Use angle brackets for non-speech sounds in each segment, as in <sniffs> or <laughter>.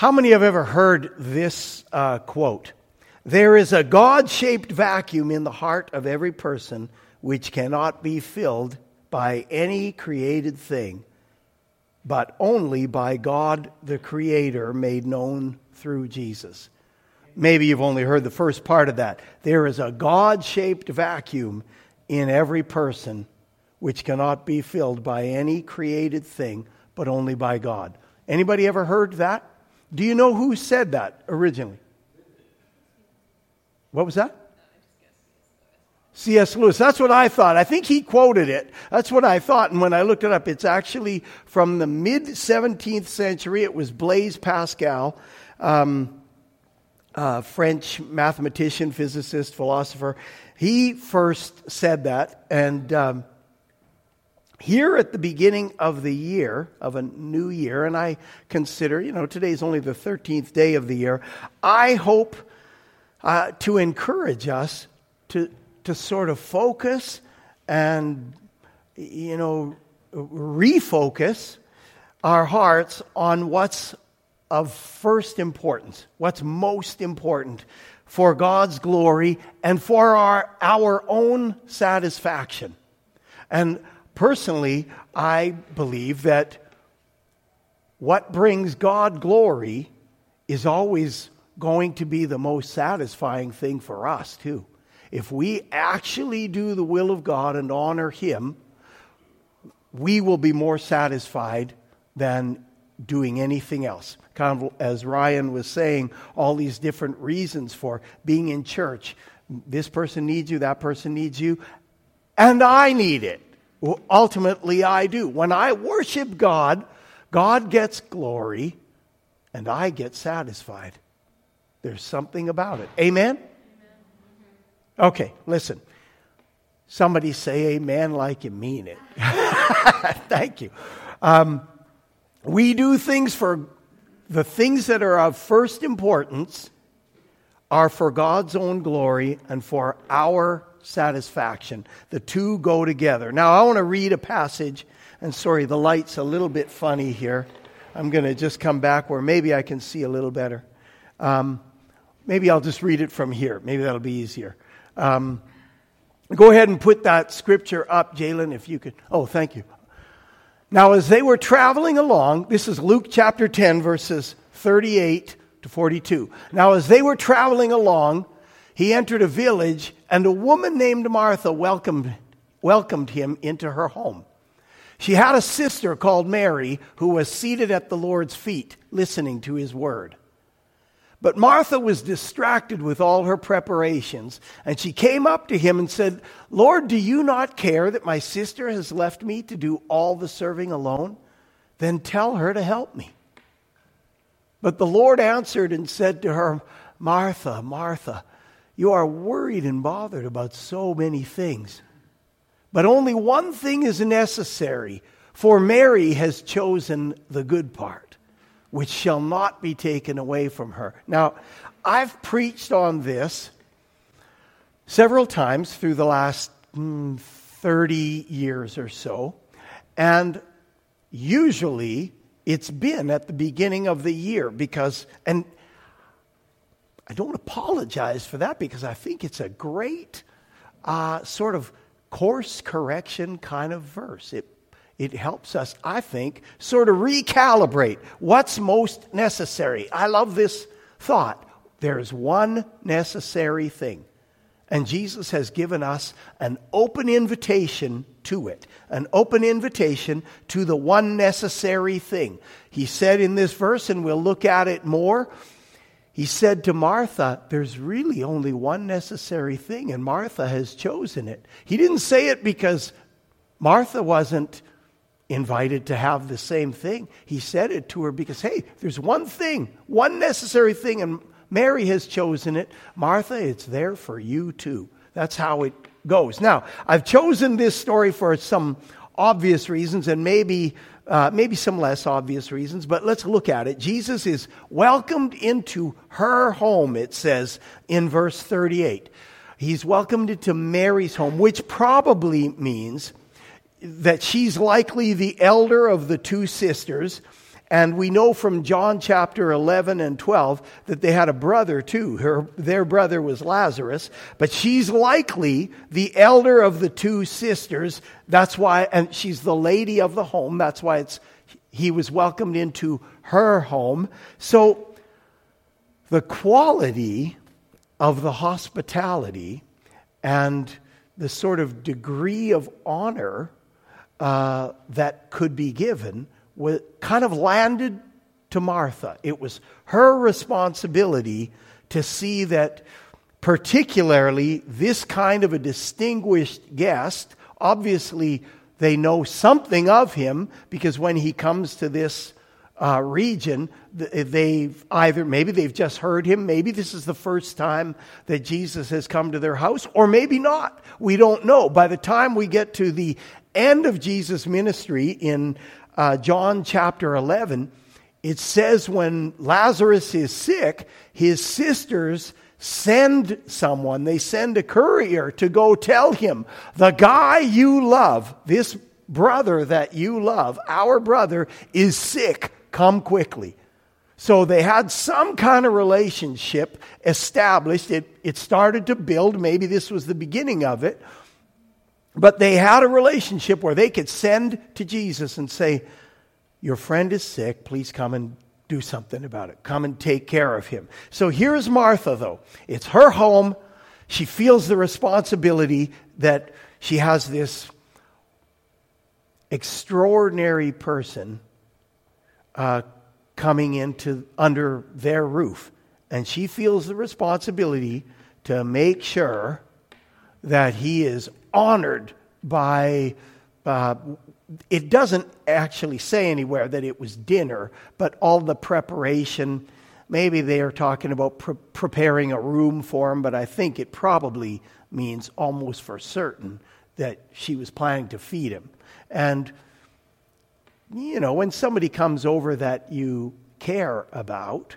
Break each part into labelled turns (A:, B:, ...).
A: How many have ever heard this uh, quote? There is a God shaped vacuum in the heart of every person which cannot be filled by any created thing, but only by God the Creator made known through Jesus. Maybe you've only heard the first part of that. There is a God shaped vacuum in every person which cannot be filled by any created thing, but only by God. Anybody ever heard that? Do you know who said that originally? What was that? C.S. Lewis. That's what I thought. I think he quoted it. That's what I thought. And when I looked it up, it's actually from the mid 17th century. It was Blaise Pascal, um, French mathematician, physicist, philosopher. He first said that. And um, here at the beginning of the year, of a new year, and I consider, you know, today's only the 13th day of the year, I hope uh, to encourage us to, to sort of focus and, you know, refocus our hearts on what's of first importance, what's most important for God's glory and for our, our own satisfaction. And personally, I believe that what brings God glory is always going to be the most satisfying thing for us, too. If we actually do the will of God and honor Him, we will be more satisfied than doing anything else. Kind of as Ryan was saying, all these different reasons for being in church. This person needs you, that person needs you, and I need it. Ultimately, I do. When I worship God, God gets glory and I get satisfied. There's something about it. Amen? Okay, listen. Somebody say amen like you mean it. <laughs> Thank you. Um, we do things for the things that are of first importance are for God's own glory and for our satisfaction. The two go together. Now, I want to read a passage, and sorry, the light's a little bit funny here. I'm going to just come back where maybe I can see a little better. Um, maybe I'll just read it from here. Maybe that'll be easier. Um, go ahead and put that scripture up, Jalen, if you could. Oh, thank you. Now, as they were traveling along, this is Luke chapter 10, verses 38 to 42. Now, as they were traveling along, he entered a village, and a woman named Martha welcomed, welcomed him into her home. She had a sister called Mary who was seated at the Lord's feet, listening to his word. But Martha was distracted with all her preparations, and she came up to him and said, Lord, do you not care that my sister has left me to do all the serving alone? Then tell her to help me. But the Lord answered and said to her, Martha, Martha, you are worried and bothered about so many things. But only one thing is necessary, for Mary has chosen the good part, which shall not be taken away from her. Now, I've preached on this several times through the last mm, 30 years or so, and usually it's been at the beginning of the year because, and I don't apologize for that because I think it's a great uh, sort of course correction kind of verse. It, it helps us, I think, sort of recalibrate what's most necessary. I love this thought. There's one necessary thing. And Jesus has given us an open invitation to it, an open invitation to the one necessary thing. He said in this verse, and we'll look at it more, he said to Martha, There's really only one necessary thing, and Martha has chosen it. He didn't say it because Martha wasn't invited to have the same thing. He said it to her because, hey, there's one thing, one necessary thing, and Mary has chosen it. Martha, it's there for you too. That's how it goes. Now, I've chosen this story for some obvious reasons and maybe uh, maybe some less obvious reasons, but let's look at it. Jesus is welcomed into her home, it says in verse 38. He's welcomed into Mary's home, which probably means that she's likely the elder of the two sisters, And we know from John chapter 11 and 12 that they had a brother too. Her, their brother was Lazarus, but she's likely the elder of the two sisters. That's why, and she's the lady of the home. That's why it's, he was welcomed into her home. So the quality of the hospitality and the sort of degree of honor uh, that could be given was, kind of landed to Martha. It was her responsibility to see that, particularly, this kind of a distinguished guest, obviously, they know something of him because when he comes to this uh, region, they've either, maybe they've just heard him, maybe this is the first time that Jesus has come to their house, or maybe not. We don't know. By the time we get to the end of Jesus' ministry in uh, John chapter 11, it says when Lazarus is sick, his sisters send someone, they send a courier to go tell him, the guy you love, this brother that you love, our brother, is sick. Come quickly. So they had some kind of relationship established. It, it started to build. Maybe this was the beginning of it. But they had a relationship where they could send to Jesus and say, Your friend is sick. Please come and do something about it. Come and take care of him. So here's Martha, though. It's her home. She feels the responsibility that she has this extraordinary person uh, coming into under their roof. And she feels the responsibility to make sure that he is honored by. Uh, it doesn't actually say anywhere that it was dinner, but all the preparation. Maybe they are talking about pre- preparing a room for him, but I think it probably means almost for certain that she was planning to feed him. And, you know, when somebody comes over that you care about,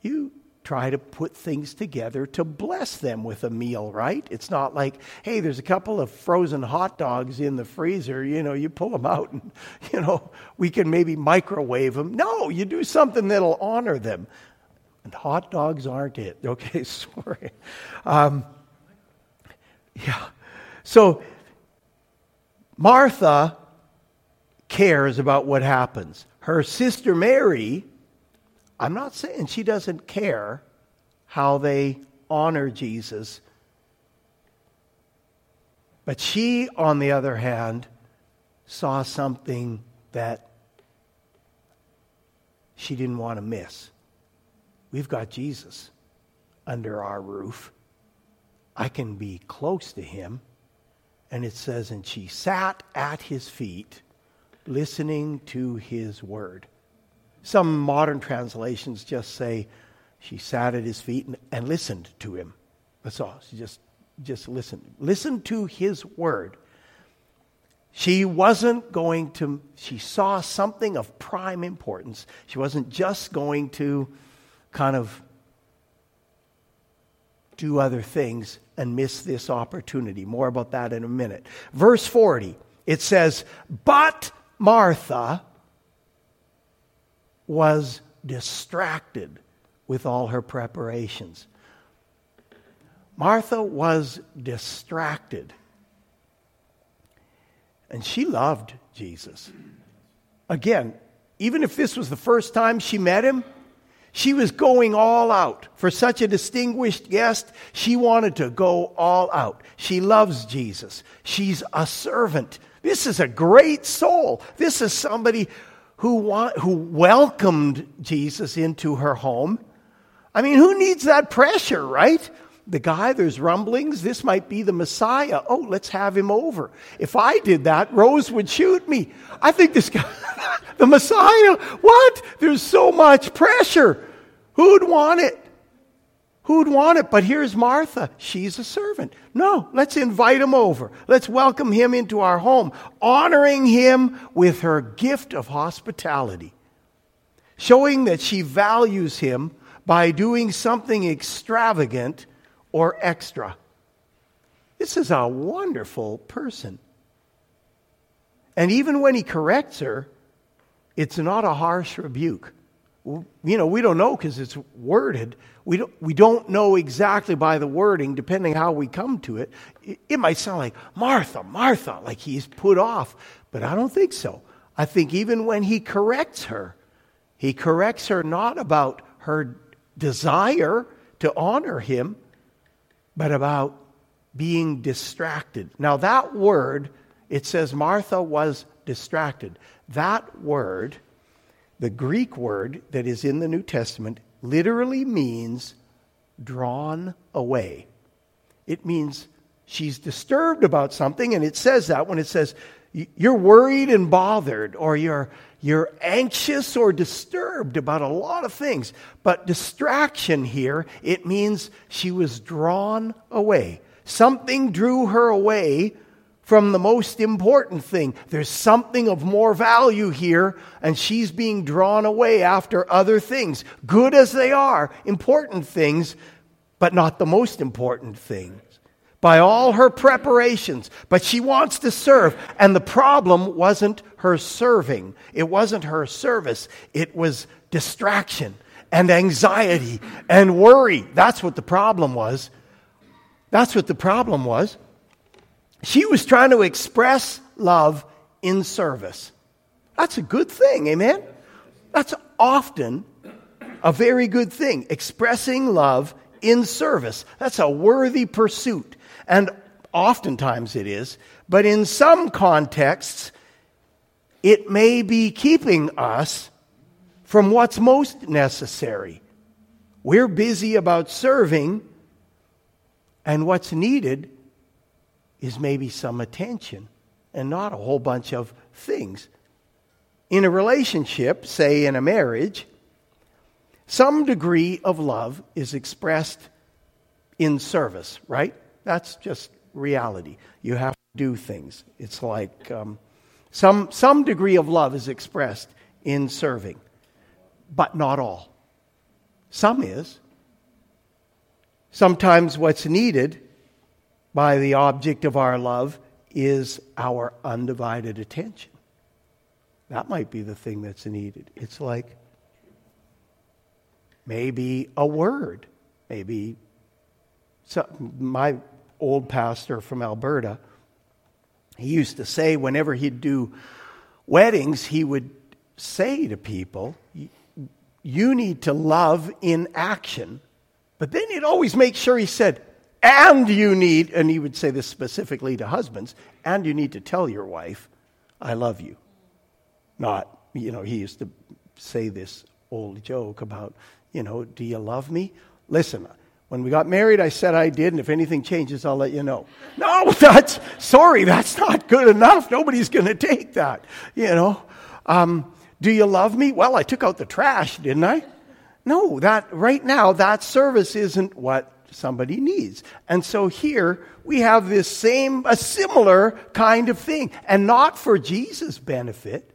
A: you try to put things together to bless them with a meal, right? It's not like, hey, there's a couple of frozen hot dogs in the freezer, you know, you pull them out and, <laughs> you know, we can maybe microwave them. No, you do something that'll honor them. And hot dogs aren't it. <laughs> Okay, sorry. Um, yeah. So Martha cares about what happens. Her sister Mary I'm not saying she doesn't care how they honor Jesus. But she, on the other hand, saw something that she didn't want to miss. We've got Jesus under our roof. I can be close to him. And it says, and she sat at his feet, listening to his word. Some modern translations just say she sat at his feet and, and listened to him. That's all. She just, just listened. Listened to his word. She wasn't going to, she saw something of prime importance. She wasn't just going to kind of do other things and miss this opportunity. More about that in a minute. Verse 40, it says, But Martha was distracted with all her preparations. Martha was distracted. And she loved Jesus. Again, even if this was the first time she met him, she was going all out. For such a distinguished guest, she wanted to go all out. She loves Jesus. She's a servant. This is a great soul. This is somebody who, want, who welcomed Jesus into her home. I mean, who needs that pressure, right? The guy, there's rumblings, this might be the Messiah. Oh, let's have him over. If I did that, Rose would shoot me. I think this guy, <laughs> the Messiah, what? There's so much pressure. Who'd want it? Who'd want it? But here's Martha. She's a servant. No, let's invite him over. Let's welcome him into our home, honoring him with her gift of hospitality, showing that she values him by doing something extravagant or extra. This is a wonderful person. And even when he corrects her, it's not a harsh rebuke. You know, we don't know because it's worded. We don't, we don't know exactly by the wording, depending how we come to it. it. It might sound like, Martha, Martha, like he's put off. But I don't think so. I think even when he corrects her, he corrects her not about her desire to honor him, but about being distracted. Now, that word, it says Martha was distracted. That word, the Greek word that is in the New Testament, literally means drawn away. It means she's disturbed about something, and it says that when it says you're worried and bothered, or you're, you're anxious or disturbed about a lot of things. But distraction here, it means she was drawn away. Something drew her away from the most important thing. There's something of more value here, and she's being drawn away after other things, good as they are, important things, but not the most important things. By all her preparations, but she wants to serve. And the problem wasn't her serving, it wasn't her service, it was distraction and anxiety and worry. That's what the problem was. That's what the problem was. She was trying to express love in service. That's a good thing, amen? That's often a very good thing. Expressing love in service. That's a worthy pursuit. And oftentimes it is. But in some contexts, it may be keeping us from what's most necessary. We're busy about serving, and what's needed is maybe some attention and not a whole bunch of things. In a relationship, say in a marriage, some degree of love is expressed in service, right? That's just reality. You have to do things. It's like um, some, some degree of love is expressed in serving, but not all. Some is. Sometimes what's needed by the object of our love is our undivided attention. That might be the thing that's needed. It's like maybe a word, maybe so my old pastor from Alberta, he used to say whenever he'd do weddings, he would say to people, You need to love in action. But then he'd always make sure he said, and you need, and he would say this specifically to husbands, and you need to tell your wife, I love you. Not, you know, he used to say this old joke about, you know, do you love me? Listen, when we got married, I said I did, and if anything changes, I'll let you know. No, <laughs> that's, sorry, that's not good enough. Nobody's going to take that, you know. Um, do you love me? Well, I took out the trash, didn't I? No, that, right now, that service isn't what somebody needs. And so here we have this same, a similar kind of thing. And not for Jesus' benefit,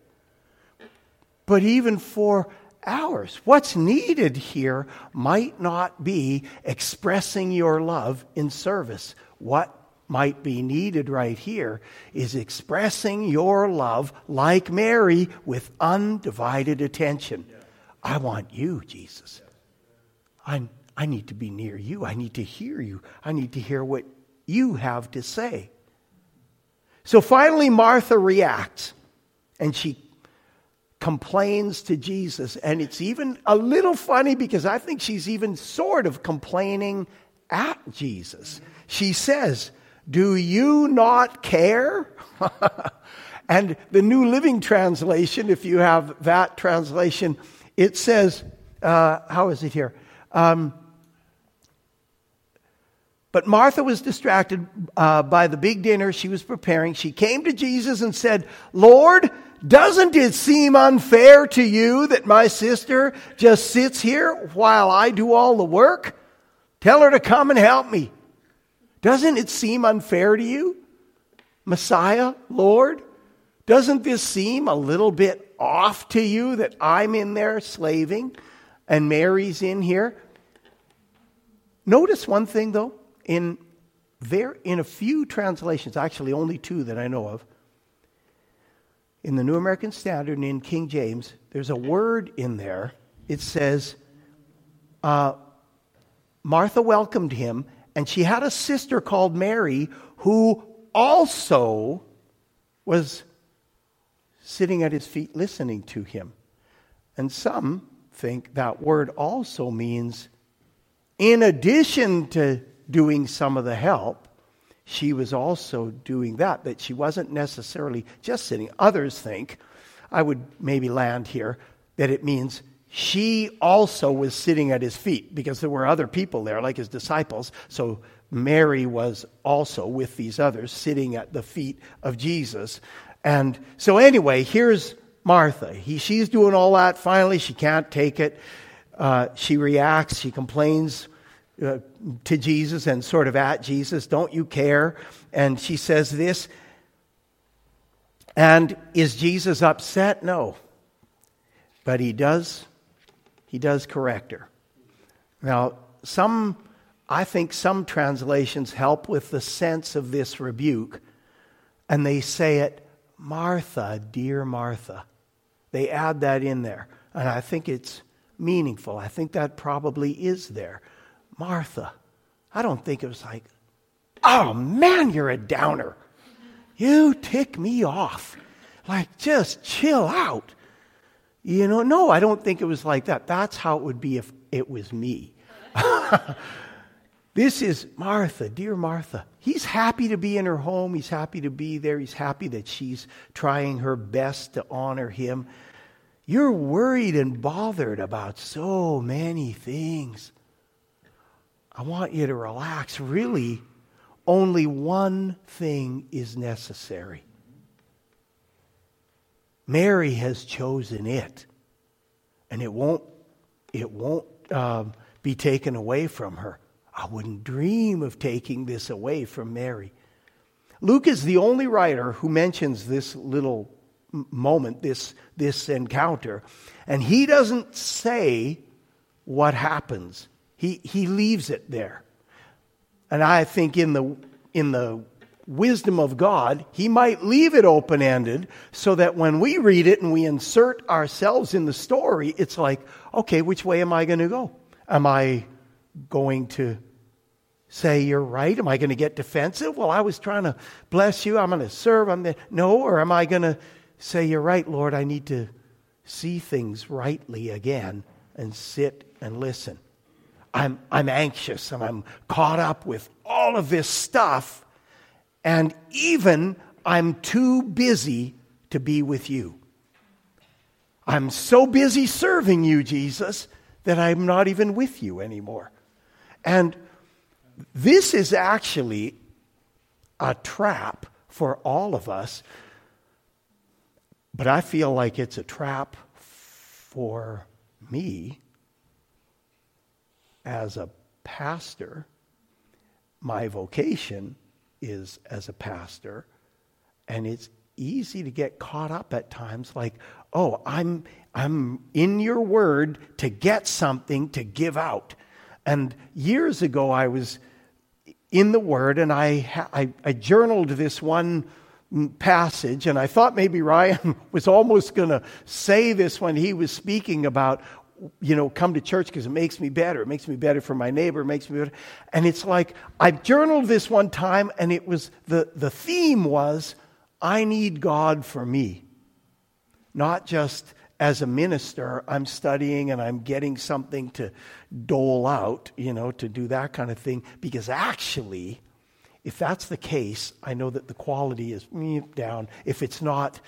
A: but even for ours. What's needed here might not be expressing your love in service. What might be needed right here is expressing your love like Mary with undivided attention. I want you, Jesus. I'm I need to be near you. I need to hear you. I need to hear what you have to say. So finally, Martha reacts and she complains to Jesus. And it's even a little funny because I think she's even sort of complaining at Jesus. She says, Do you not care? <laughs> and the New Living Translation, if you have that translation, it says, uh, How is it here? Um, but Martha was distracted uh, by the big dinner she was preparing. She came to Jesus and said, Lord, doesn't it seem unfair to you that my sister just sits here while I do all the work? Tell her to come and help me. Doesn't it seem unfair to you? Messiah, Lord, doesn't this seem a little bit off to you that I'm in there slaving and Mary's in here? Notice one thing though in, there, in a few translations, actually only two that I know of, in the New American Standard and in King James, there's a word in there. It says, uh, Martha welcomed him, and she had a sister called Mary who also was sitting at his feet listening to him. And some think that word also means, in addition to doing some of the help, she was also doing that, that she wasn't necessarily just sitting. Others think, I would maybe land here, that it means she also was sitting at his feet because there were other people there, like his disciples. So Mary was also with these others sitting at the feet of Jesus. And so, anyway, here's Martha. He, she's doing all that. Finally, she can't take it. Uh, she reacts. She complains uh, to Jesus and sort of at Jesus, Don't you care? And she says this. And is Jesus upset? No. But he does he does correct her. Now, some I think some translations help with the sense of this rebuke and they say it Martha, dear Martha. They add that in there. And I think it's meaningful. I think that probably is there. Martha. I don't think it was like, oh man, you're a downer. You tick me off. Like, just chill out. You know, no, I don't think it was like that. That's how it would be if it was me. <laughs> this is Martha, dear Martha. He's happy to be in her home. He's happy to be there. He's happy that she's trying her best to honor him. You're worried and bothered about so many things. I want you to relax. Really, only one thing is necessary. Mary has chosen it, and it won't, it won't um, be taken away from her. I wouldn't dream of taking this away from Mary. Luke is the only writer who mentions this little moment, this, this encounter, and he doesn't say what happens. He, he leaves it there. And I think in the, in the wisdom of God, he might leave it open ended so that when we read it and we insert ourselves in the story, it's like, okay, which way am I going to go? Am I going to say you're right? Am I going to get defensive? Well, I was trying to bless you. I'm going to serve. I'm no, or am I going to say you're right, Lord? I need to see things rightly again and sit and listen. I'm, I'm anxious and I'm caught up with all of this stuff, and even I'm too busy to be with you. I'm so busy serving you, Jesus, that I'm not even with you anymore. And this is actually a trap for all of us, but I feel like it's a trap for me as a pastor, my vocation is as a pastor, and it's easy to get caught up at times like, oh, I'm, I'm in your word to get something to give out. And years ago, I was in the word and I, I, I journaled this one passage, and I thought maybe Ryan <laughs> was almost going to say this when he was speaking about you know, come to church because it makes me better. It makes me better for my neighbor. It makes me better. And it's like, I journaled this one time, and it was the, the theme was, I need God for me. Not just as a minister, I'm studying and I'm getting something to dole out, you know, to do that kind of thing. Because actually, if that's the case, I know that the quality is mm, down. If it's not,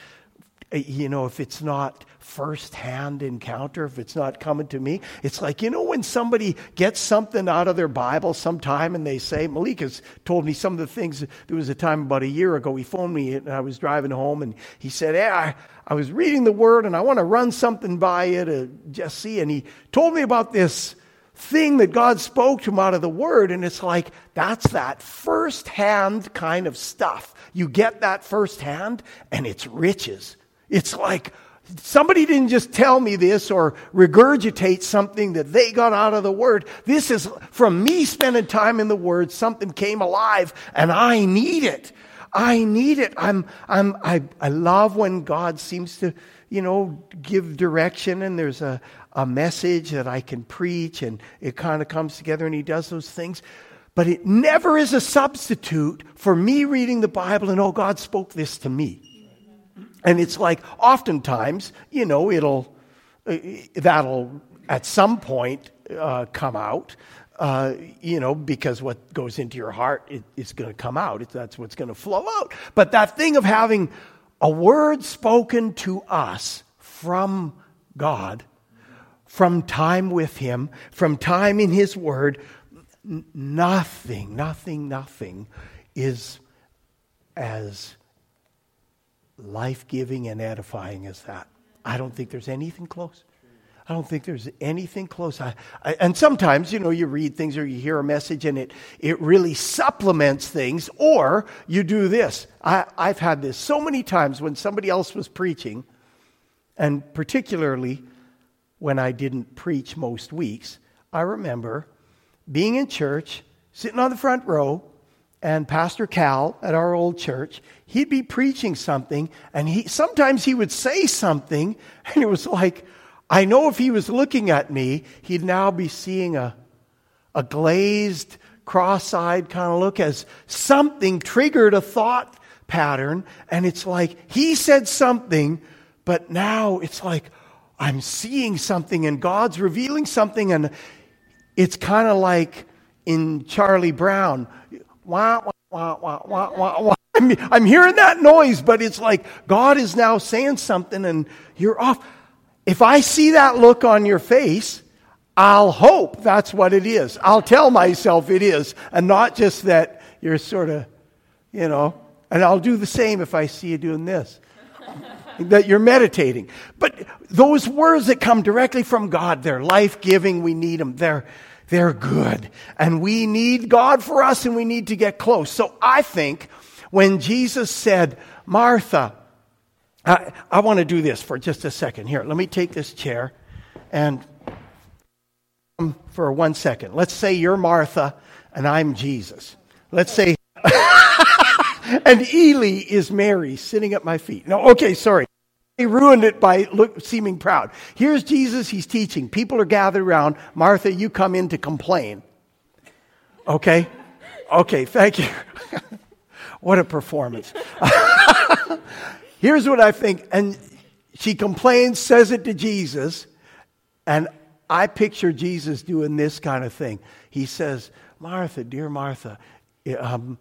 A: you know, if it's not firsthand encounter, if it's not coming to me, it's like, you know, when somebody gets something out of their Bible sometime and they say, Malik has told me some of the things. There was a time about a year ago, he phoned me and I was driving home and he said, Hey, I, I was reading the word and I want to run something by you to just see. And he told me about this thing that God spoke to him out of the Word, and it's like that's that first-hand kind of stuff. You get that firsthand, and it's riches. It's like somebody didn't just tell me this or regurgitate something that they got out of the Word. This is from me spending time in the Word, something came alive and I need it. I need it. I'm, I'm, I, I love when God seems to, you know, give direction and there's a, a message that I can preach and it kind of comes together and He does those things. But it never is a substitute for me reading the Bible and, oh, God spoke this to me. And it's like, oftentimes, you know, it'll, uh, that'll at some point uh, come out. Uh, you know, because what goes into your heart it, it's going to come out. That's what's going to flow out. But that thing of having a word spoken to us from God, from time with Him, from time in His Word, nothing, nothing, nothing is as life giving and edifying as that. I don't think there's anything close. I don't think there's anything close. I, I, and sometimes, you know, you read things or you hear a message and it, it really supplements things, or you do this. I, I've had this so many times when somebody else was preaching, and particularly when I didn't preach most weeks. I remember being in church, sitting on the front row, and Pastor Cal at our old church, he'd be preaching something, and he sometimes he would say something, <laughs> and it was like, I know if he was looking at me, he'd now be seeing a, a glazed, cross eyed kind of look as something triggered a thought pattern. And it's like he said something, but now it's like I'm seeing something and God's revealing something. And it's kind of like in Charlie Brown. Wah, wah, wah, wah, wah, wah. I'm, I'm hearing that noise, but it's like God is now saying something and you're off. If I see that look on your face, I'll hope that's what it is. I'll tell myself it is, and not just that you're sort of, you know, and I'll do the same if I see you doing this. <laughs> that you're meditating. But those words that come directly from God, they're life giving. We need them. They're, they're good. And we need God for us and we need to get close. So I think when Jesus said, Martha, I, I want to do this for just a second. Here, let me take this chair and um, for one second. Let's say you're Martha and I'm Jesus. Let's say, <laughs> and Ely is Mary sitting at my feet. No, okay, sorry. He ruined it by look, seeming proud. Here's Jesus, he's teaching. People are gathered around. Martha, you come in to complain. Okay? Okay, thank you. <laughs> what a performance. <laughs> Here's what I think. And she complains, says it to Jesus, and I picture Jesus doing this kind of thing. He says, Martha, dear Martha, um,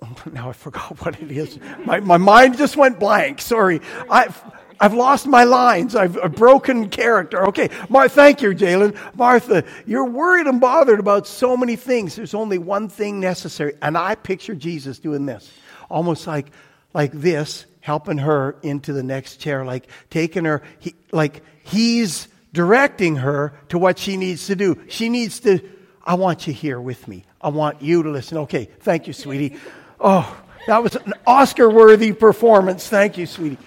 A: <laughs> now I forgot <laughs> what it is. My, my mind just went blank. Sorry. I've, I've lost my lines. I've a broken character. Okay. Mar- thank you, Jalen. Martha, you're worried and bothered about so many things. There's only one thing necessary. And I picture Jesus doing this. Almost like, like this helping her into the next chair, like taking her, he, like he's directing her to what she needs to do. She needs to, I want you here with me. I want you to listen. Okay, thank you, sweetie. Oh, that was an Oscar worthy performance. Thank you, sweetie.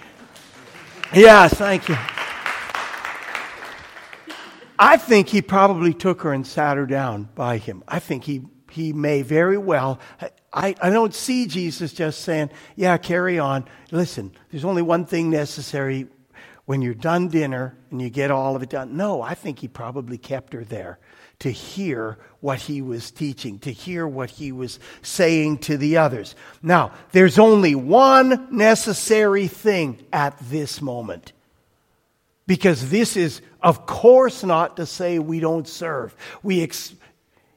A: Yes, thank you. I think he probably took her and sat her down by him. I think he, he may very well I, I don't see Jesus just saying, yeah, carry on. Listen, there's only one thing necessary when you're done dinner and you get all of it done. No, I think he probably kept her there to hear what he was teaching, to hear what he was saying to the others. Now, there's only one necessary thing at this moment. Because this is, of course, not to say we don't serve. We, ex-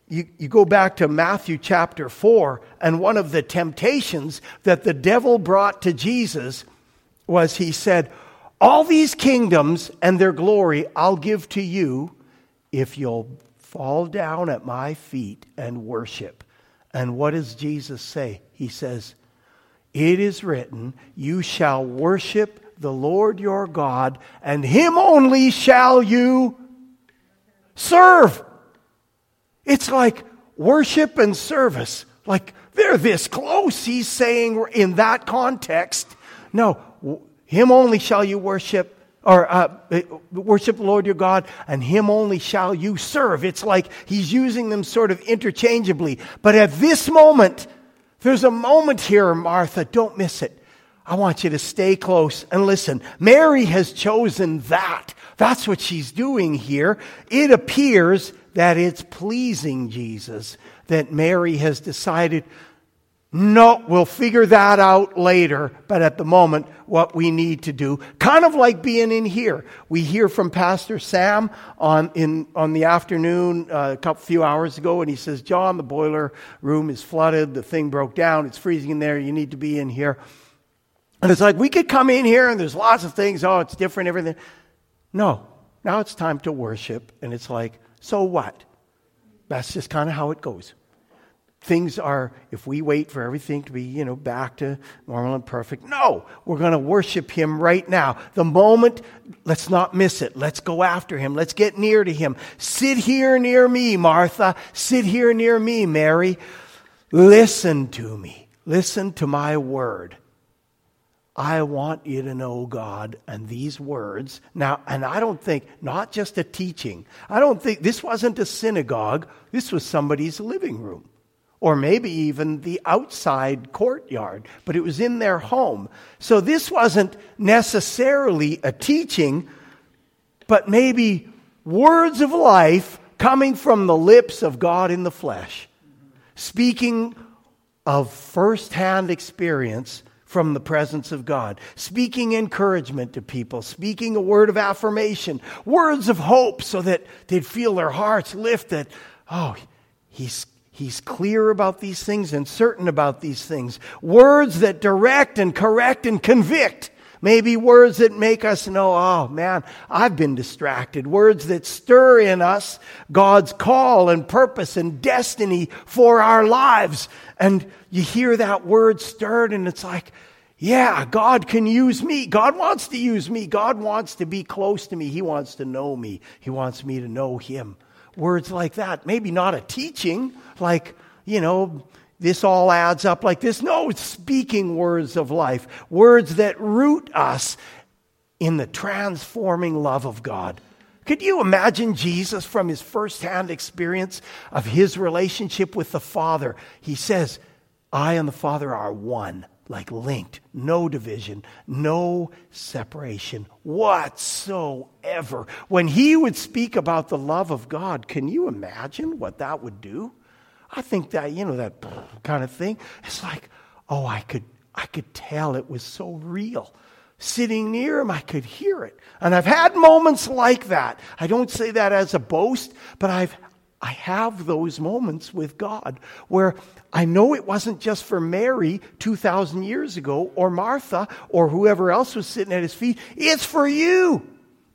A: you, you go back to Matthew chapter 4, and one of the temptations that the devil brought to Jesus was he said, All these kingdoms and their glory I'll give to you if you'll fall down at my feet and worship. And what does Jesus say? He says, It is written, You shall worship the Lord your God, and him only shall you serve. It's like worship and service. Like they're this close, he's saying in that context. No, him only shall you worship, or uh, worship the Lord your God, and him only shall you serve. It's like he's using them sort of interchangeably. But at this moment, There's a moment here, Martha. Don't miss it. I want you to stay close and listen. Mary has chosen that. That's what she's doing here. It appears that it's pleasing Jesus that Mary has decided, no, we'll figure that out later, but at the moment, what we need to do, kind of like being in here. We hear from Pastor Sam on, in, on the afternoon uh, a couple few hours ago, and he says, John, the boiler room is flooded, the thing broke down, it's freezing in there, you need to be in here. And it's like, we could come in here and there's lots of things, oh, it's different, everything. No, now it's time to worship, and it's like, so what? That's just kind of how it goes things are, if we wait for everything to be, you know, back to normal and perfect, no, we're going to worship him right now. The moment, let's not miss it. Let's go after him. Let's get near to him. Sit here near me, Martha. Sit here near me, Mary. Listen to me. Listen to my word. I want you to know God and these words. Now, and I don't think, not just a teaching, I don't think this wasn't a synagogue, this was somebody's living room or maybe even the outside courtyard, but it was in their home. So this wasn't necessarily a teaching, but maybe words of life coming from the lips of God in the flesh, speaking of firsthand experience from the presence of God, speaking encouragement to people, speaking a word of affirmation, words of hope so that they'd feel their hearts lifted. Oh, he's He's clear about these things and certain about these things. Words that direct and correct and convict. Maybe words that make us know, oh man, I've been distracted. Words that stir in us God's call and purpose and destiny for our lives. And you hear that word stirred and it's like, yeah, God can use me. God wants to use me. God wants to be close to me. He wants to know me. He wants me to know Him words like that. Maybe not a teaching, like, you know, this all adds up like this. No, speaking words of life, words that root us in the transforming love of God. Could you imagine Jesus from his firsthand experience of his relationship with the Father? He says, I and the Father are one like linked, no division, no separation whatsoever. When he would speak about the love of God, can you imagine what that would do? I think that, you know, that <sniffs> kind of thing. It's like, oh, I could, I could tell it was so real. Sitting near him, I could hear it. And I've had moments like that. I don't say that as a boast, but I've, I have those moments with God where I know it wasn't just for Mary 2,000 years ago or Martha or whoever else was sitting at his feet. It's for you.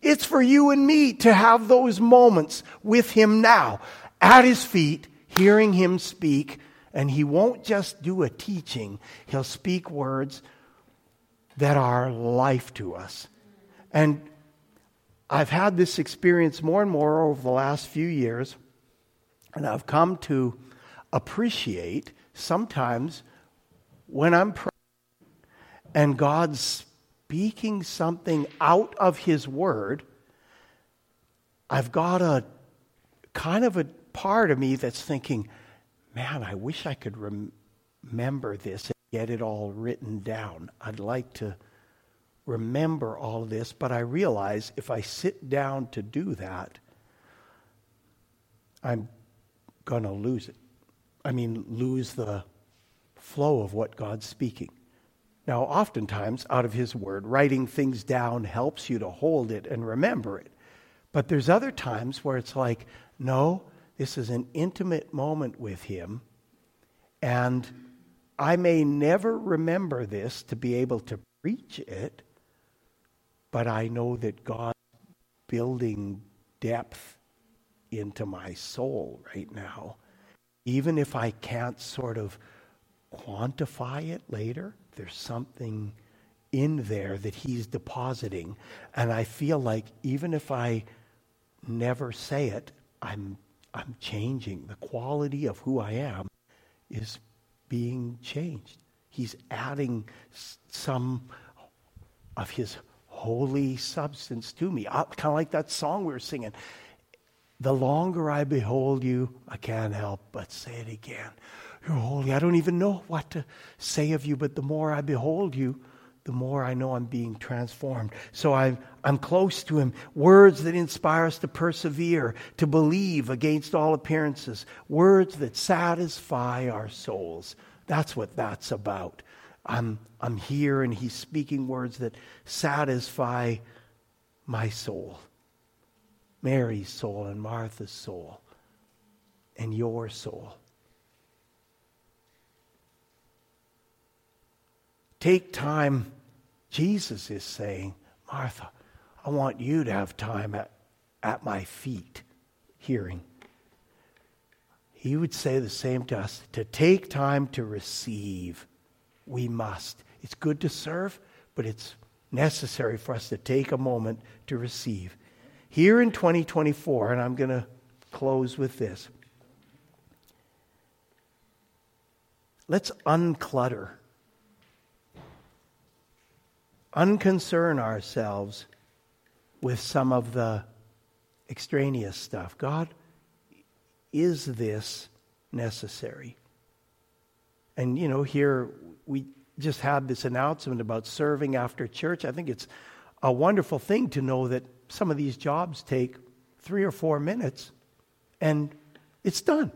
A: It's for you and me to have those moments with him now at his feet, hearing him speak. And he won't just do a teaching, he'll speak words that are life to us. And I've had this experience more and more over the last few years and I've come to appreciate sometimes when I'm praying and God's speaking something out of His Word, I've got a kind of a part of me that's thinking, man, I wish I could rem- remember this and get it all written down. I'd like to remember all this, but I realize if I sit down to do that, I'm going to lose it. I mean, lose the flow of what God's speaking. Now, oftentimes, out of His Word, writing things down helps you to hold it and remember it. But there's other times where it's like, no, this is an intimate moment with Him, and I may never remember this to be able to preach it, but I know that God's building depth into my soul right now, even if I can't sort of quantify it later, there's something in there that he's depositing. And I feel like even if I never say it, I'm, I'm changing. The quality of who I am is being changed. He's adding some of his holy substance to me. Kind of like that song we were singing the longer I behold you, I can't help but say it again. You're holy. I don't even know what to say of you, but the more I behold you, the more I know I'm being transformed. So I'm, I'm close to Him. Words that inspire us to persevere, to believe against all appearances. Words that satisfy our souls. That's what that's about. I'm, I'm here and He's speaking words that satisfy my soul. Mary's soul and Martha's soul and your soul. Take time. Jesus is saying, Martha, I want you to have time at, at my feet, hearing. He would say the same to us to take time to receive. We must. It's good to serve, but it's necessary for us to take a moment to receive. Here in 2024, and I'm going to close with this let's unclutter unconcern ourselves with some of the extraneous stuff. God, is this necessary? And, you know, here we just had this announcement about serving after church. I think it's a wonderful thing to know that some of these jobs take three or four minutes and it's done.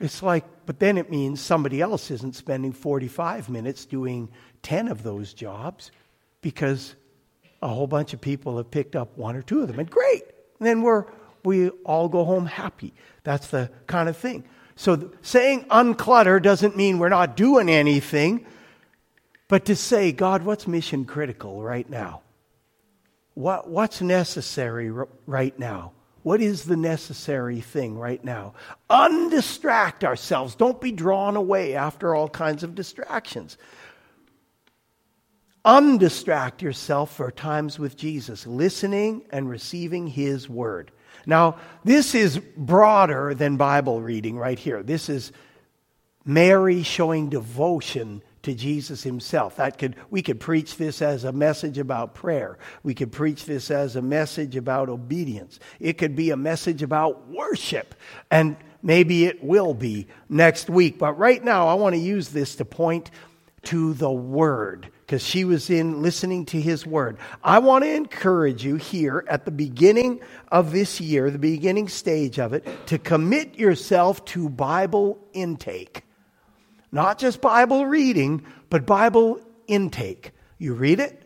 A: It's like, but then it means somebody else isn't spending 45 minutes doing 10 of those jobs because a whole bunch of people have picked up one or two of them. And great. And then we're, we all go home happy. That's the kind of thing. So saying unclutter doesn't mean we're not doing anything, but to say, God, what's mission critical right now? What, what's necessary r- right now? What is the necessary thing right now? Undistract ourselves. Don't be drawn away after all kinds of distractions undistract yourself for times with Jesus, listening and receiving His Word. Now, this is broader than Bible reading right here. This is Mary showing devotion to Jesus himself. That could we could preach this as a message about prayer. We could preach this as a message about obedience. It could be a message about worship. And maybe it will be next week. But right now I want to use this to point to the word because she was in listening to his word. I want to encourage you here at the beginning of this year, the beginning stage of it, to commit yourself to Bible intake. Not just Bible reading, but Bible intake. You read it,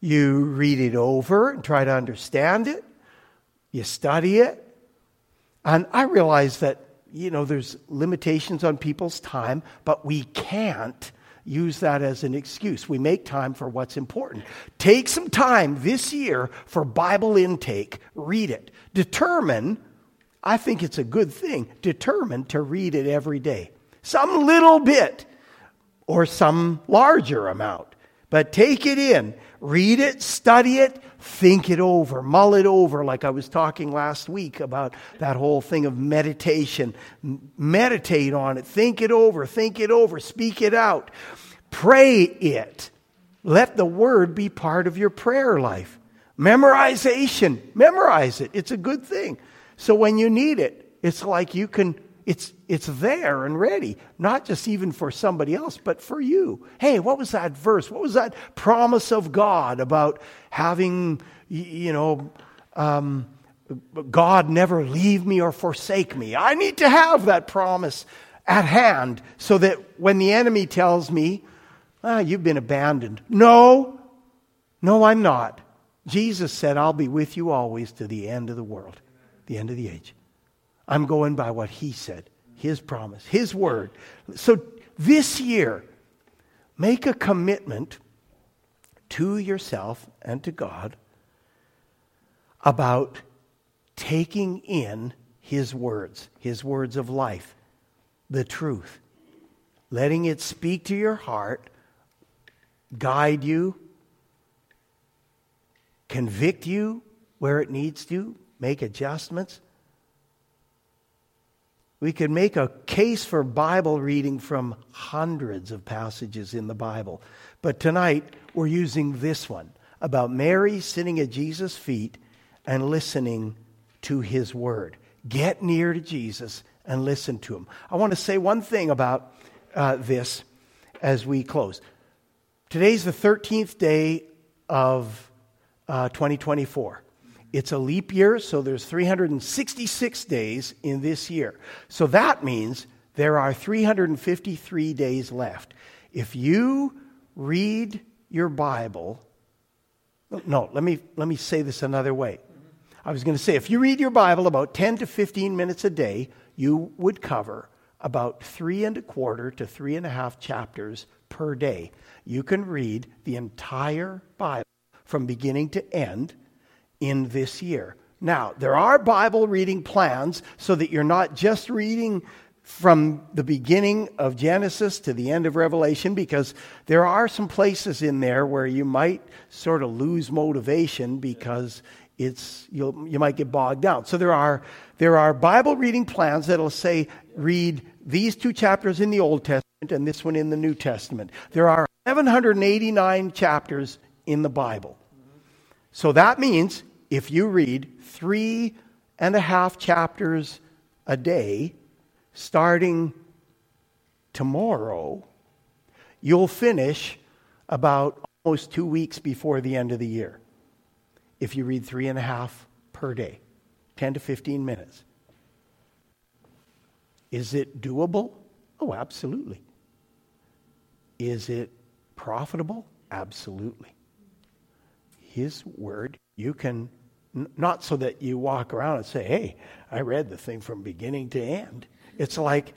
A: you read it over and try to understand it, you study it. And I realize that, you know, there's limitations on people's time, but we can't use that as an excuse. We make time for what's important. Take some time this year for Bible intake. Read it. Determine, I think it's a good thing, determine to read it every day. Some little bit or some larger amount. But take it in, read it, study it, think it over, mull it over, like I was talking last week about that whole thing of meditation. Meditate on it, think it over, think it over, speak it out, pray it. Let the word be part of your prayer life. Memorization, memorize it. It's a good thing. So when you need it, it's like you can it's, it's there and ready, not just even for somebody else, but for you. Hey, what was that verse? What was that promise of God about having, you know, um, God never leave me or forsake me? I need to have that promise at hand so that when the enemy tells me, ah, you've been abandoned. No, no, I'm not. Jesus said, I'll be with you always to the end of the world, the end of the age. I'm going by what he said, his promise, his word. So this year, make a commitment to yourself and to God about taking in his words, his words of life, the truth, letting it speak to your heart, guide you, convict you where it needs to, make adjustments. We could make a case for Bible reading from hundreds of passages in the Bible. But tonight, we're using this one about Mary sitting at Jesus' feet and listening to His Word. Get near to Jesus and listen to Him. I want to say one thing about uh, this as we close. Today's the 13th day of uh, 2024. It's a leap year, so there's 366 days in this year. So that means there are 353 days left. If you read your Bible, no, let me, let me say this another way. I was going to say, if you read your Bible about 10 to 15 minutes a day, you would cover about three and a quarter to three and a half chapters per day. You can read the entire Bible from beginning to end in this year. Now, there are Bible reading plans so that you're not just reading from the beginning of Genesis to the end of Revelation because there are some places in there where you might sort of lose motivation because it's you'll, you might get bogged down. So there are there are Bible reading plans that'll say read these two chapters in the Old Testament and this one in the New Testament. There are 789 chapters in the Bible. So that means if you read three and a half chapters a day, starting tomorrow, you'll finish about almost two weeks before the end of the year if you read three and a half per day, 10 to 15 minutes. Is it doable? Oh, absolutely. Is it profitable? Absolutely. His word, you can, not so that you walk around and say, hey, I read the thing from beginning to end. It's like,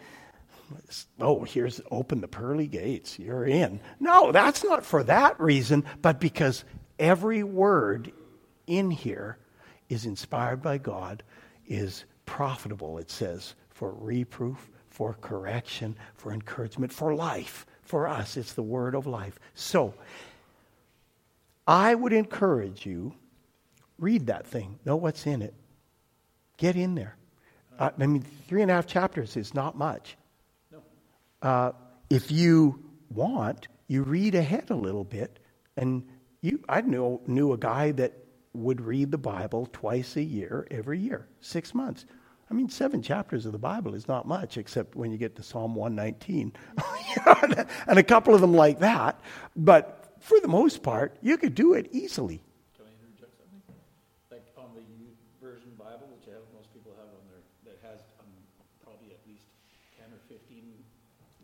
A: oh, here's open the pearly gates, you're in. No, that's not for that reason, but because every word in here is inspired by God, is profitable, it says, for reproof, for correction, for encouragement, for life. For us, it's the word of life. So, I would encourage you read that thing, know what's in it, get in there. Uh, I mean, three and a half chapters is not much. No. Uh, if you want, you read ahead a little bit. And you, I knew, knew a guy that would read the Bible twice a year, every year, six months. I mean, seven chapters of the Bible is not much, except when you get to Psalm 119. <laughs> and a couple of them like that. But for the most part, you could do it easily.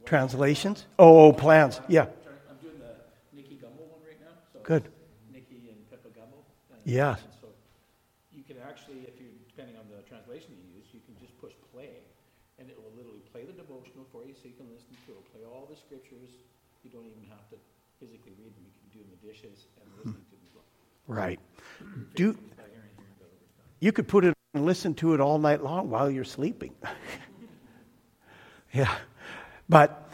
A: Translations? Oh, oh, plans. Yeah.
B: I'm doing the Nicky Gumbel one right now.
A: So Good.
B: Nicky and Pippa Gumbel.
A: Yeah.
B: So you can actually, if you depending on the translation you use, you can just push play, and it will literally play the devotional for you, so you can listen to it. Play all the scriptures. You don't even have to physically read them. You can do the dishes and listening to them.
A: Right. Do you could put it and listen to it all night long while you're sleeping. <laughs> yeah. But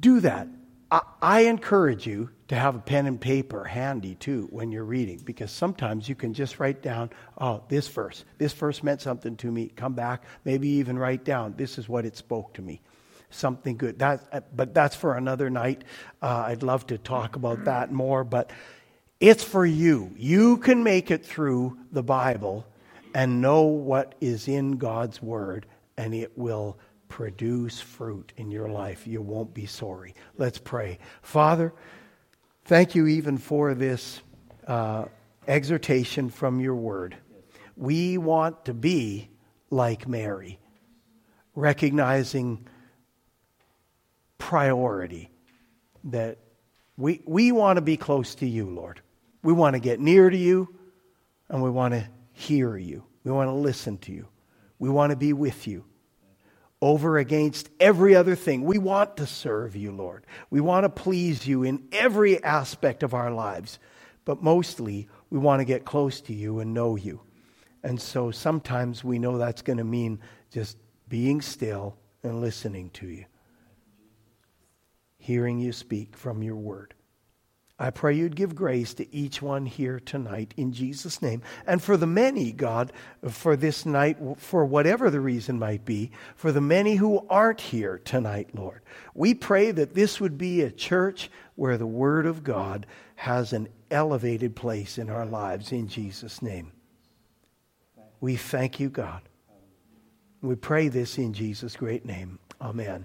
A: do that. I, encourage you to have a pen and paper handy too when you're reading because sometimes you can just write down, oh, this verse. This verse meant something to me. Come back, maybe even write down, this is what it spoke to me. Something good. That, but that's for another night. Uh, I'd love to talk about that more, but it's for you. You can make it through the Bible and know what is in God's Word, and it will produce fruit in your life. You won't be sorry. Let's pray. Father, thank you even for this uh, exhortation from your word. We want to be like Mary, recognizing priority that we, we want to be close to you, Lord. We want to get near to you and we want to hear you. We want to listen to you. We want to be with you over against every other thing. We want to serve you, Lord. We want to please you in every aspect of our lives. But mostly, we want to get close to you and know you. And so sometimes we know that's going to mean just being still and listening to you, hearing you speak from your word. I pray you'd give grace to each one here tonight in Jesus' name. And for the many, God, for this night, for whatever the reason might be, for the many who aren't here tonight, Lord, we pray that this would be a church where the Word of God has an elevated place in our lives in Jesus' name. We thank you, God. We pray this in Jesus' great name. Amen.